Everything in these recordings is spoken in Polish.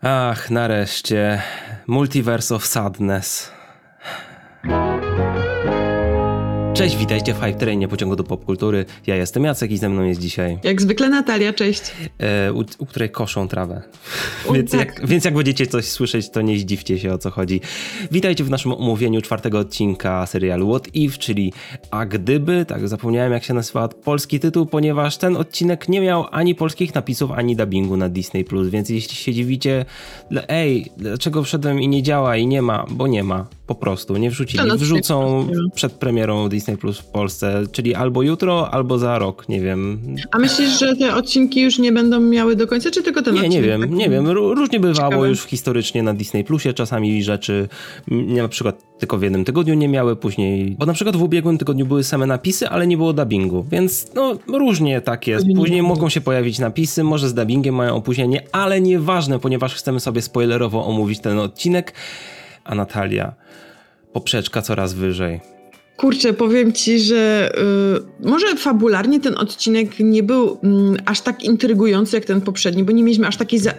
Ach, nareszcie. Multiverse of Sadness. Cześć, witajcie w Hype Trainie pociągu do popkultury. Ja jestem Jacek i ze mną jest dzisiaj... Jak zwykle Natalia, cześć. E, u, u, której koszą trawę. U, więc, tak. jak, więc jak będziecie coś słyszeć, to nie zdziwcie się o co chodzi. Witajcie w naszym omówieniu czwartego odcinka serialu What If, czyli A Gdyby, tak zapomniałem jak się nazywa polski tytuł, ponieważ ten odcinek nie miał ani polskich napisów, ani dubbingu na Disney+, więc jeśli się dziwicie, ej, dlaczego wszedłem i nie działa i nie ma, bo nie ma, po prostu, nie wrzucili. Wrzucą przed premierą Disney Plus w Polsce, czyli albo jutro, albo za rok, nie wiem. A myślisz, że te odcinki już nie będą miały do końca, czy tylko ten nie, odcinek? Nie, wiem, nie wiem. Różnie bywało Ciekawe. już historycznie na Disney Plusie. Czasami rzeczy na przykład tylko w jednym tygodniu nie miały, później... Bo na przykład w ubiegłym tygodniu były same napisy, ale nie było dubbingu, więc no różnie tak jest. Później mogą się pojawić napisy, może z dubbingiem mają opóźnienie, ale nieważne, ponieważ chcemy sobie spoilerowo omówić ten odcinek. A Natalia, poprzeczka coraz wyżej. Kurczę, powiem ci, że y, może fabularnie ten odcinek nie był y, aż tak intrygujący jak ten poprzedni, bo nie mieliśmy aż takiej. Za...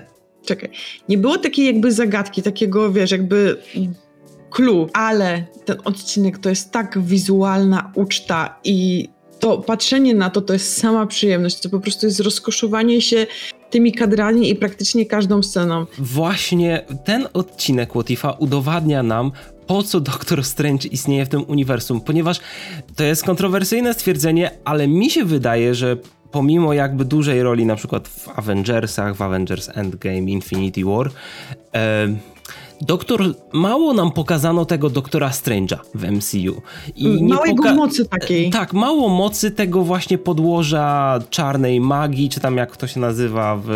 Czekaj. Nie było takiej jakby zagadki, takiego wiesz, jakby clue, ale ten odcinek to jest tak wizualna uczta i to patrzenie na to to jest sama przyjemność. To po prostu jest rozkoszowanie się tymi kadrami i praktycznie każdą sceną. Właśnie ten odcinek Łotifa udowadnia nam, po co Doctor Strange istnieje w tym uniwersum, ponieważ to jest kontrowersyjne stwierdzenie, ale mi się wydaje, że pomimo jakby dużej roli na przykład w Avengersach, w Avengers Endgame, Infinity War, Doktor, mało nam pokazano tego doktora Strange'a w MCU. I mało jego mocy takiej. Tak, mało mocy tego właśnie podłoża czarnej magii, czy tam jak to się nazywa w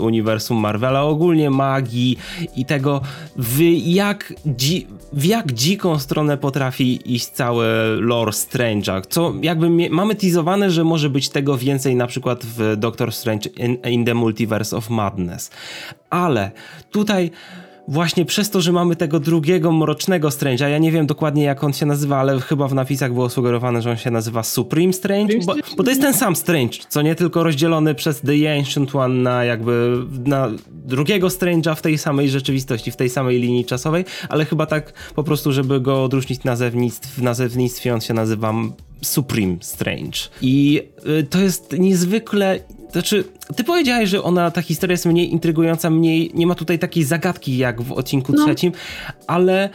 uniwersum Marvela, ogólnie magii i tego w jak, dzi w jak dziką stronę potrafi iść całe lore Strange'a. Co jakby mamy teasowane, że może być tego więcej na przykład w Doctor Strange in, in the Multiverse of Madness. Ale tutaj właśnie przez to, że mamy tego drugiego mrocznego Strange'a, ja nie wiem dokładnie jak on się nazywa, ale chyba w napisach było sugerowane, że on się nazywa Supreme Strange, bo, bo to jest ten sam Strange, co nie tylko rozdzielony przez The Ancient One na jakby na drugiego Strange'a w tej samej rzeczywistości, w tej samej linii czasowej, ale chyba tak po prostu, żeby go odróżnić nazewnictw, w nazewnictwie on się nazywa Supreme Strange. I y, to jest niezwykle znaczy, ty powiedziałeś, że ona, ta historia jest mniej intrygująca, mniej, nie ma tutaj takiej zagadki jak w odcinku no. trzecim, ale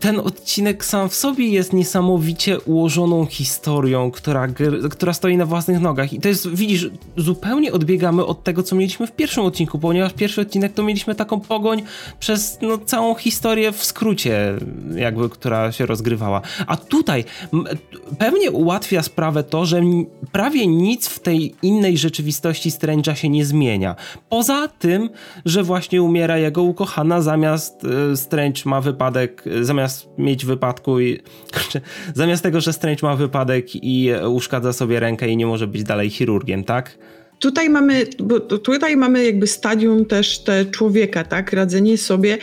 ten odcinek sam w sobie jest niesamowicie ułożoną historią, która, która stoi na własnych nogach. I to jest, widzisz, zupełnie odbiegamy od tego, co mieliśmy w pierwszym odcinku, ponieważ pierwszy odcinek to mieliśmy taką pogoń przez no, całą historię w skrócie, jakby, która się rozgrywała. A tutaj pewnie ułatwia sprawę to, że prawie nic w tej innej rzeczywistości Strange'a się nie zmienia. Poza tym, że właśnie umiera jego ukochana, zamiast y, Strange ma wypadek, zamiast zamiast mieć wypadku i zamiast tego, że Strange ma wypadek i uszkadza sobie rękę i nie może być dalej chirurgiem, tak? Tutaj mamy, tutaj mamy jakby stadium też te człowieka, tak? Radzenie sobie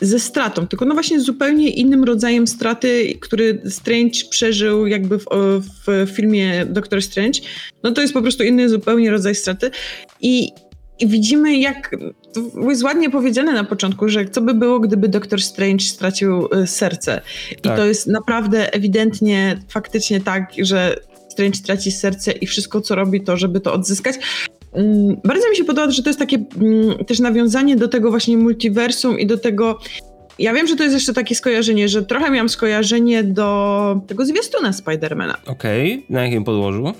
ze stratą, tylko no właśnie zupełnie innym rodzajem straty, który Strange przeżył jakby w, w filmie Doctor Strange. No to jest po prostu inny zupełnie rodzaj straty i i widzimy, jak to jest ładnie powiedziane na początku, że co by było, gdyby Doktor Strange stracił y, serce. Tak. I to jest naprawdę ewidentnie, faktycznie tak, że Strange traci serce i wszystko, co robi, to żeby to odzyskać. Mm, bardzo mi się podoba, że to jest takie mm, też nawiązanie do tego właśnie multiversum i do tego. Ja wiem, że to jest jeszcze takie skojarzenie, że trochę miałam skojarzenie do tego zwiastuna Spidermana. Okej, okay. na jakim podłożu?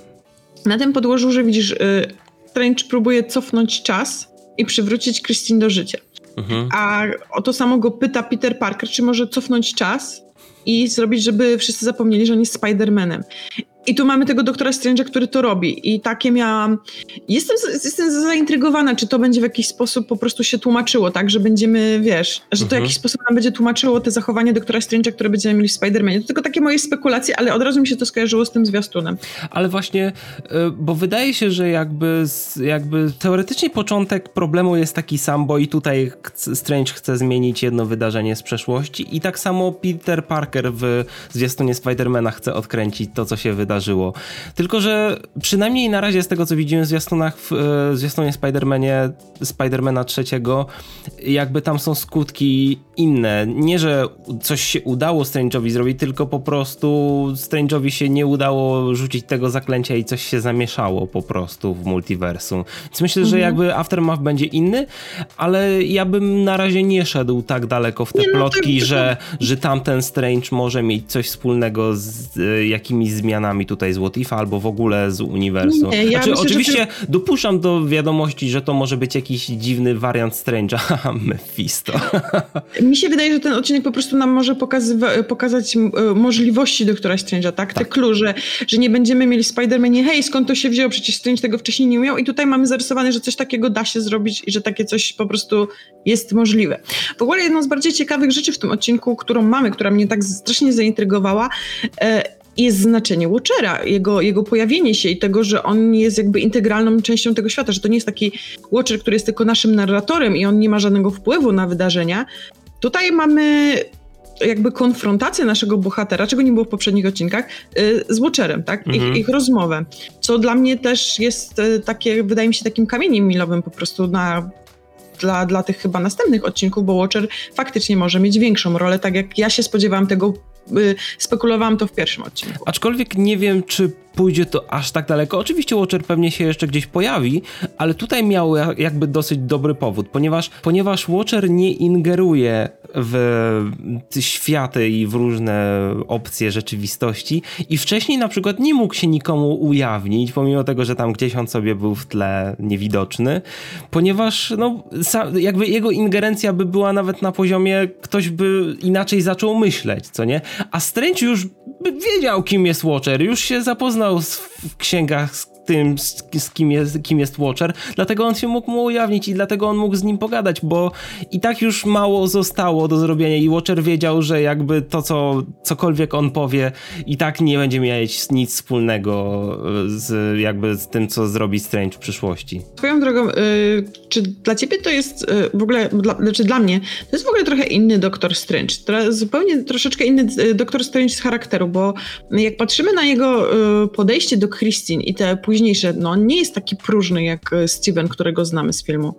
Na tym podłożu, że widzisz, y, Strange próbuje cofnąć czas i przywrócić Christine do życia. Mhm. A o to samo go pyta Peter Parker, czy może cofnąć czas i zrobić, żeby wszyscy zapomnieli, że on jest Spider-Manem. I tu mamy tego doktora Strange'a, który to robi. I takie miałam. Jestem, jestem zaintrygowana, czy to będzie w jakiś sposób po prostu się tłumaczyło, tak? Że będziemy, wiesz, że to mhm. w jakiś sposób nam będzie tłumaczyło te zachowanie doktora Strange'a, które będziemy mieli w Spider-Manie. To tylko takie moje spekulacje, ale od razu mi się to skojarzyło z tym zwiastunem. Ale właśnie, y, bo wydaje się, że jakby, jakby teoretycznie początek problemu jest taki sam, bo i tutaj Strange chce zmienić jedno wydarzenie z przeszłości i tak samo Peter Parker w zwiastunie Spidermana chce odkręcić to, co się wydarzyło wydarzyło. Tylko, że przynajmniej na razie z tego, co widzimy w zwiastunach, w, w zwiastunie Spider-Manie, Spider-Mana trzeciego, jakby tam są skutki inne. Nie, że coś się udało Strange'owi zrobić, tylko po prostu Strange'owi się nie udało rzucić tego zaklęcia i coś się zamieszało po prostu w multiversum. Więc myślę, mhm. że jakby Aftermath będzie inny, ale ja bym na razie nie szedł tak daleko w te nie, no plotki, że, że tamten Strange może mieć coś wspólnego z y, jakimiś zmianami tutaj z What If, albo w ogóle z uniwersum. Nie, ja znaczy, myślę, oczywiście ty... dopuszczam do wiadomości, że to może być jakiś dziwny wariant Strange'a. Mephisto. Mi się wydaje, że ten odcinek po prostu nam może pokazać możliwości doktora Strange'a, tak? Te tak. clue, że, że nie będziemy mieli Spider-Manie, hej, skąd to się wzięło, przecież Strange tego wcześniej nie umiał i tutaj mamy zarysowane, że coś takiego da się zrobić i że takie coś po prostu jest możliwe. W ogóle jedną z bardziej ciekawych rzeczy w tym odcinku, którą mamy, która mnie tak strasznie zaintrygowała, e, jest znaczenie Watchera, jego, jego pojawienie się i tego, że on jest jakby integralną częścią tego świata, że to nie jest taki Watcher, który jest tylko naszym narratorem i on nie ma żadnego wpływu na wydarzenia. Tutaj mamy jakby konfrontację naszego bohatera, czego nie było w poprzednich odcinkach, y, z Watcherem, tak? Mhm. Ich, ich rozmowę. Co dla mnie też jest y, takie, wydaje mi się, takim kamieniem milowym po prostu na dla, dla tych chyba następnych odcinków, bo Watcher faktycznie może mieć większą rolę, tak jak ja się spodziewałam tego, spekulowałam to w pierwszym odcinku. Aczkolwiek nie wiem, czy pójdzie to aż tak daleko. Oczywiście Watcher pewnie się jeszcze gdzieś pojawi, ale tutaj miał jakby dosyć dobry powód, ponieważ, ponieważ Watcher nie ingeruje w światy i w różne opcje rzeczywistości i wcześniej na przykład nie mógł się nikomu ujawnić, pomimo tego, że tam gdzieś on sobie był w tle niewidoczny, ponieważ no, jakby jego ingerencja by była nawet na poziomie ktoś by inaczej zaczął myśleć, co nie? A Strange już wiedział, kim jest Watcher, już się zapoznał w księgach tym, z, z, kim, jest, kim jest Watcher, dlatego on się mógł mu ujawnić i dlatego on mógł z nim pogadać, bo i tak już mało zostało do zrobienia i Watcher wiedział, że jakby to, co cokolwiek on powie, i tak nie będzie mieć nic wspólnego e, z jakby z tym, co zrobi Strange w przyszłości. Swoją drogą, yy, czy dla ciebie to jest yy, w ogóle, dla, znaczy dla mnie, to jest w ogóle trochę inny Doktor Strange, zupełnie troszeczkę inny Doktor Strange z charakteru, bo jak patrzymy na jego podejście do Christine i te później późniejsze, no nie jest taki próżny jak e, Steven, którego znamy z filmu.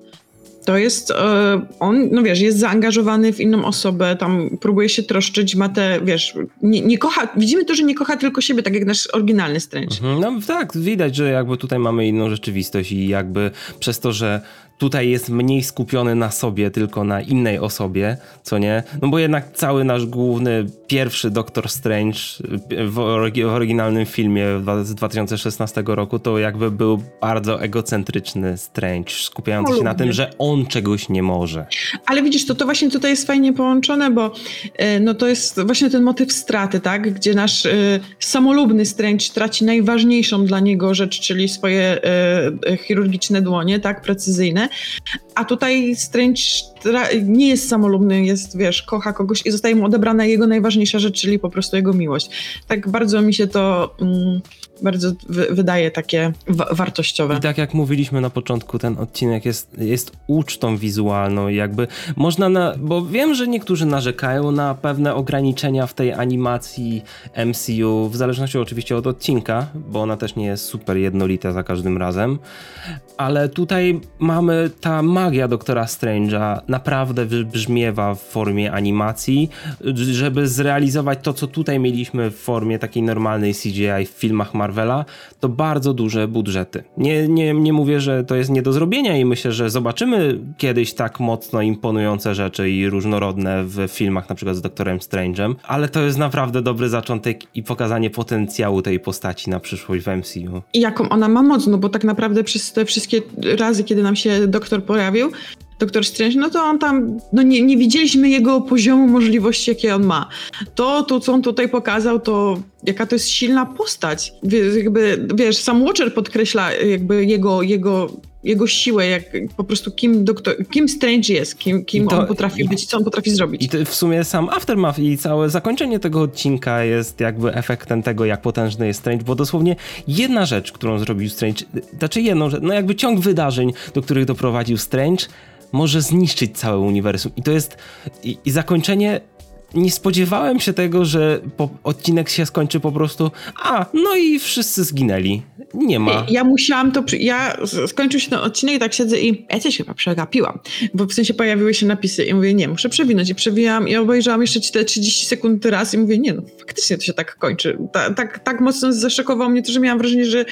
To jest, e, on, no wiesz, jest zaangażowany w inną osobę, tam próbuje się troszczyć, ma te, wiesz, nie, nie kocha, widzimy to, że nie kocha tylko siebie, tak jak nasz oryginalny Strange. Mhm, no tak, widać, że jakby tutaj mamy inną rzeczywistość i jakby przez to, że tutaj jest mniej skupiony na sobie, tylko na innej osobie, co nie? No bo jednak cały nasz główny, pierwszy Doctor Strange w, oryginalnym filmie z 2016 roku to jakby był bardzo egocentryczny Strange, skupiający się na tym, że on czegoś nie może. Ale widzisz, to, to właśnie tutaj jest fajnie połączone, bo e, no to jest właśnie ten motyw straty, tak? Gdzie nasz y, samolubny Strange traci najważniejszą dla niego rzecz, czyli swoje y, chirurgiczne dłonie, tak? Precyzyjne a tutaj Strange nie jest samolubny, jest, wiesz, kocha kogoś i zostaje mu odebrana jego najważniejsza rzecz, czyli po prostu jego miłość. Tak bardzo mi się to mm, bardzo wydaje takie wa wartościowe. I tak jak mówiliśmy na początku, ten odcinek jest, jest ucztą wizualną i jakby można na, bo wiem, że niektórzy narzekają na pewne ograniczenia w tej animacji MCU, w zależności oczywiście od odcinka, bo ona też nie jest super jednolita za każdym razem, ale tutaj mamy ta magia doktora Strange'a naprawdę wybrzmiewa w formie animacji, żeby zrealizować to, co tutaj mieliśmy w formie takiej normalnej CGI w filmach Marvela, to bardzo duże budżety. Nie, nie, nie mówię, że to jest nie do zrobienia i myślę, że zobaczymy kiedyś tak mocno imponujące rzeczy i różnorodne w filmach, na przykład z Doktorem Strange'em, ale to jest naprawdę dobry zaczątek i pokazanie potencjału tej postaci na przyszłość w MCU. I jaką ona ma moc, no bo tak naprawdę przez te wszystkie razy, kiedy nam się doktor pojawił, Doktor Strange, no to on tam, no nie, nie widzieliśmy jego poziomu możliwości, jakie on ma. To, to, co on tutaj pokazał, to jaka to jest silna postać. Wiesz, jakby, wiesz, sam Watcher podkreśla jakby jego, jego, jego siłę, jak po prostu kim, doktor, kim Strange jest, kim, kim to, on potrafi być, co on potrafi zrobić. I w sumie sam Aftermath i całe zakończenie tego odcinka jest jakby efektem tego, jak potężny jest Strange, bo dosłownie jedna rzecz, którą zrobił Strange, znaczy jedną rzecz, no jakby ciąg wydarzeń, do których doprowadził Strange, może zniszczyć całe uniwersum. I to jest. I, i zakończenie nie spodziewałem się tego, że odcinek się skończy po prostu, a, no i wszyscy zginęli. Nie ma. Ja musiałam to, ja skończył się ten odcinek i tak siedzę i ja coś chyba przegapiłam, bo w sensie pojawiły się napisy i mówię, nie, muszę przewinąć i przewijałam i obejrzałam jeszcze te 30 sekund raz i mówię, nie no, faktycznie to się tak kończy. Ta, tak, tak mocno zaszokowało mnie to, że miałam wrażenie, że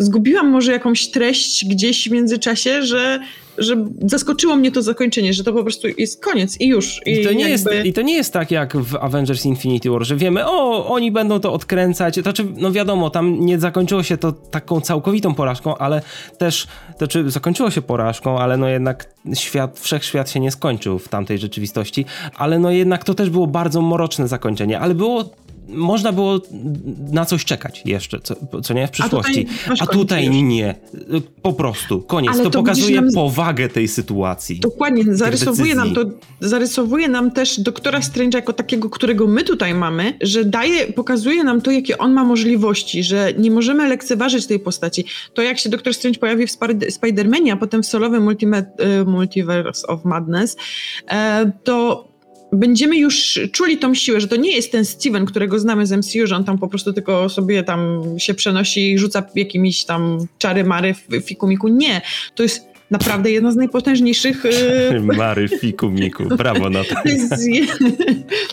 zgubiłam może jakąś treść gdzieś w międzyczasie, że że zaskoczyło mnie to zakończenie, że to po prostu jest koniec i już. I, I to, nie jakby... jest, I to nie jest tak jak w Avengers Infinity War, że wiemy, o, oni będą to odkręcać. To czy, no wiadomo, tam nie zakończyło się to taką całkowitą porażką, ale też, to czy zakończyło się porażką, ale no jednak świat, wszechświat się nie skończył w tamtej rzeczywistości, ale no jednak to też było bardzo mroczne zakończenie, ale było można było na coś czekać jeszcze, co, co nie w przyszłości. A tutaj, A tutaj nie. Po prostu, koniec. To, to pokazuje nam... powagę tej sytuacji. Dokładnie, zarysowuje nam to, zarysowuje nam też doktora Strange'a jako takiego, którego my tutaj mamy, że daje, pokazuje nam to, jakie on ma możliwości, że nie możemy lekceważyć tej postaci. To jak się doktor Strange pojawi w Spider-Manie, a potem w solowym e, Multiverse of Madness, e, to będziemy już czuli tą siłę, że to nie jest ten Steven, którego znamy z MCU, że on tam po prostu tylko sobie tam się przenosi i rzuca jakimiś tam czary mary w fikumiku. Nie, to jest naprawdę jedna z najpotężniejszych... Y, Mary Fiku Miku, brawo na to. To jest,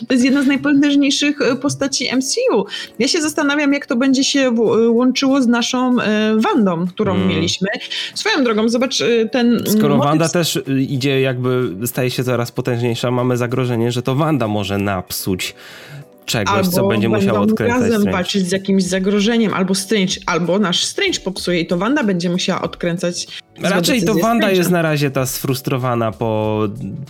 to jest jedna z najpotężniejszych y, postaci MCU. Ja się zastanawiam, jak to będzie się y, łączyło z naszą Wandą, którą hmm. mieliśmy. Swoją drogą, zobacz ten... Skoro motyw... Wanda też idzie jakby, staje się coraz potężniejsza, mamy zagrożenie, że to Wanda może napsuć czegoś, albo co będzie musiał odkręcać razem Strange. walczyć z jakimś zagrożeniem, albo Strange, albo nasz Strange popsuje i to Wanda będzie musiała odkręcać Raczej to Wanda jest na razie ta sfrustrowana po,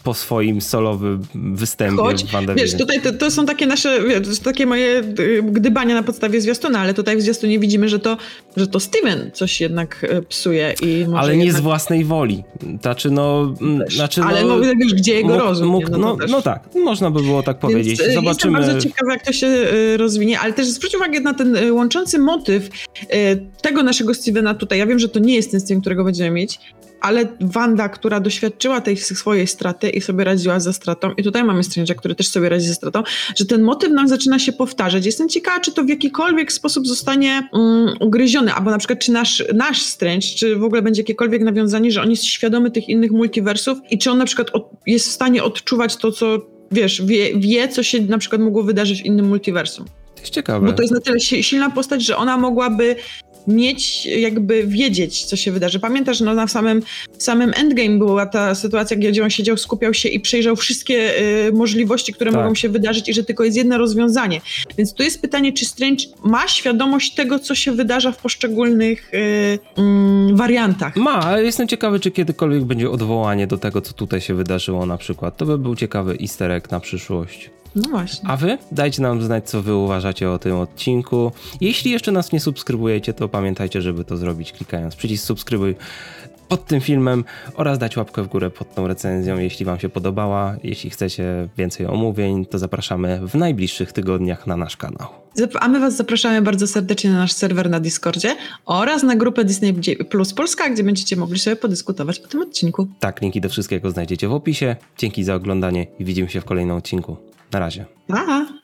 po swoim solowym występie Choć, w Wiesz, tutaj to, to, są takie nasze, wiesz, takie moje y, gdybania na podstawie zwiastuna, ale tutaj w zwiastunie widzimy, że to, że to Steven coś jednak y, psuje i Ale nie z własnej woli. Znaczy no... Znaczy, ale no, wiesz, gdzie jego mógł, rozum. Mógł, no, no, no, tak, można by było tak powiedzieć. Więc, Zobaczymy. Jestem bardzo ciekawa, jak to się rozwinie, ale też zwróć uwagę na ten łączący motyw tego naszego Stevena tutaj. Ja wiem, że to nie jest ten Steven, którego będziemy ale Wanda, która doświadczyła tej swojej straty i sobie radziła ze stratą, i tutaj mamy Strange'a, który też sobie radzi ze stratą, że ten motyw nam zaczyna się powtarzać. Jestem ciekawa, czy to w jakikolwiek sposób zostanie um, ugryziony, albo na przykład czy nasz, nasz Strange, czy w ogóle będzie jakiekolwiek nawiązanie, że on jest świadomy tych innych multiversów i czy on na przykład od, jest w stanie odczuwać to, co wiesz, wie, wie, co się na przykład mogło wydarzyć w innym multiversum. To jest ciekawe. Bo to jest na tyle silna postać, że ona mogłaby mieć, jakby wiedzieć, co się wydarzy. Pamiętasz, no na samym, samym Endgame była ta sytuacja, gdzie on siedział, skupiał się i przejrzał wszystkie y, możliwości, które tak. mogą się wydarzyć i że tylko jest jedno rozwiązanie. Więc tu jest pytanie, czy Strange ma świadomość tego, co się wydarza w poszczególnych y, y, wariantach. Ma, ale jestem ciekawy, czy kiedykolwiek będzie odwołanie do tego, co tutaj się wydarzyło na przykład. To by był ciekawy easter egg na przyszłość. No właśnie. A wy? Dajcie nam znać, co wy uważacie o tym odcinku. Jeśli jeszcze nas nie subskrybujecie, to pamiętajcie, żeby to zrobić klikając przycisk subskrybuj pod tym filmem oraz dać łapkę w górę pod tą recenzją, jeśli wam się podobała. Jeśli chcecie więcej omówień, to zapraszamy w najbliższych tygodniach na nasz kanał. A my was zapraszamy bardzo serdecznie na nasz serwer na Discordzie oraz na grupę Disney Plus Polska, gdzie będziecie mogli sobie podyskutować o tym odcinku. Tak, linki do wszystkiego znajdziecie w opisie. Dzięki za oglądanie i widzimy się w kolejnym odcinku. Na razie. Pa!